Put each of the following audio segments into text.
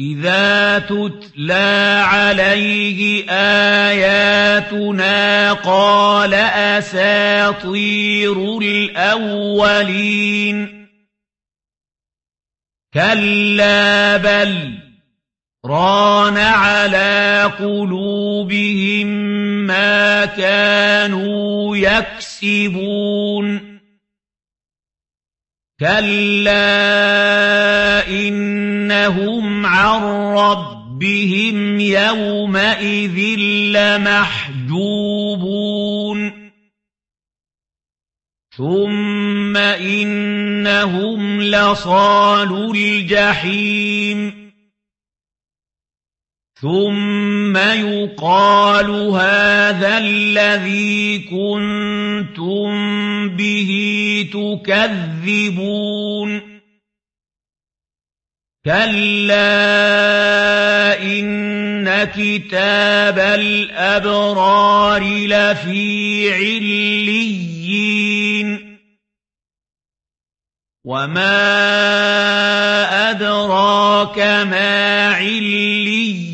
إِذَا تُتْلَىٰ عَلَيْهِ آيَاتُنَا قَالَ أَسَاطِيرُ الْأَوَّلِينَ كَلَّا بَلْ رَانَ عَلَىٰ قُلُوبِهِم مَّا كَانُوا يَكْسِبُونَ كَلَّا إِنَّهُمْ عَن رَّبِّهِمْ يَوْمَئِذٍ لَّمَحْجُوبُونَ ثُمَّ إِنَّهُمْ لَصَالُو الْجَحِيمِ ثُمَّ يُقَالُ هَٰذَا الَّذِي كُنتُم بِهِ تُكَذِّبُونَ كَلَّا إِنَّ كِتَابَ الْأَبْرَارِ لَفِي عِلِّيِّينَ وَمَا أَدْرَاكَ مَا عِلِّيُّونَ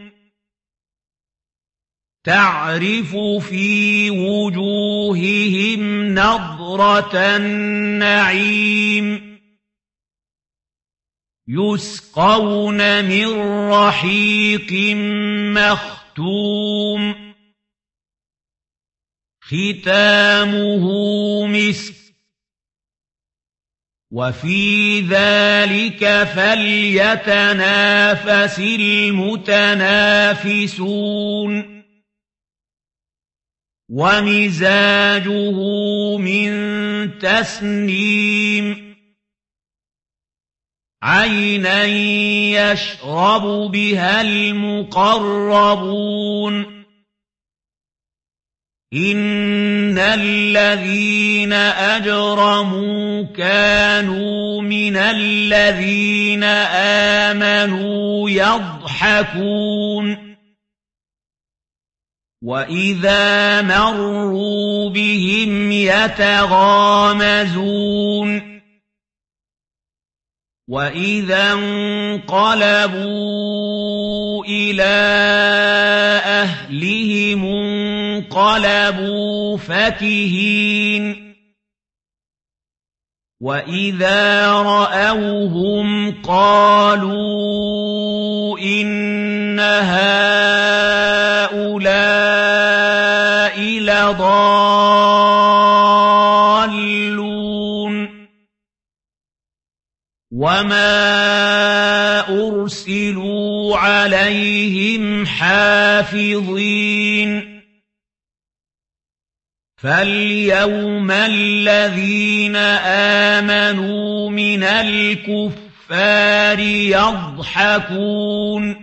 تَعْرِفُ فِي وُجُوهِهِمْ نَضْرَةَ النَّعِيمِ. يُسْقَوْنَ مِن رَّحِيقٍ مَّخْتُومٍ. خِتَامُهُ مِسْكٌ. وَفِي ذَلِكَ فَلْيَتَنَافَسِ الْمُتَنَافِسُونَ. وَمِزَاجُهُ مِن تَسْنِيمٍ. عَيْنًا يَشْرَبُ بِهَا الْمُقَرَّبُونَ. إِنَّ الَّذِينَ أَجْرَمُوا كَانُوا مِنَ الَّذِينَ آمَنُوا يَضْحَكُونَ. وَإِذَا مَرُّوا بِهِمْ يَتَغَامَزُونَ وَإِذَا انقَلَبُوا إِلَىٰ أَهْلِهِمُ انقَلَبُوا فَكِهِينَ وَإِذَا رَأَوْهُمْ قَالُوا إِنَّ هَٰؤُلَاءِ لَضَالُّونَ وَمَا أُرْسِلُوا عَلَيْهِمْ حَافِظِينَ فَالْيَوْمَ الَّذِينَ آمَنُوا مِنَ الْكُفَّارِ يَضْحَكُونَ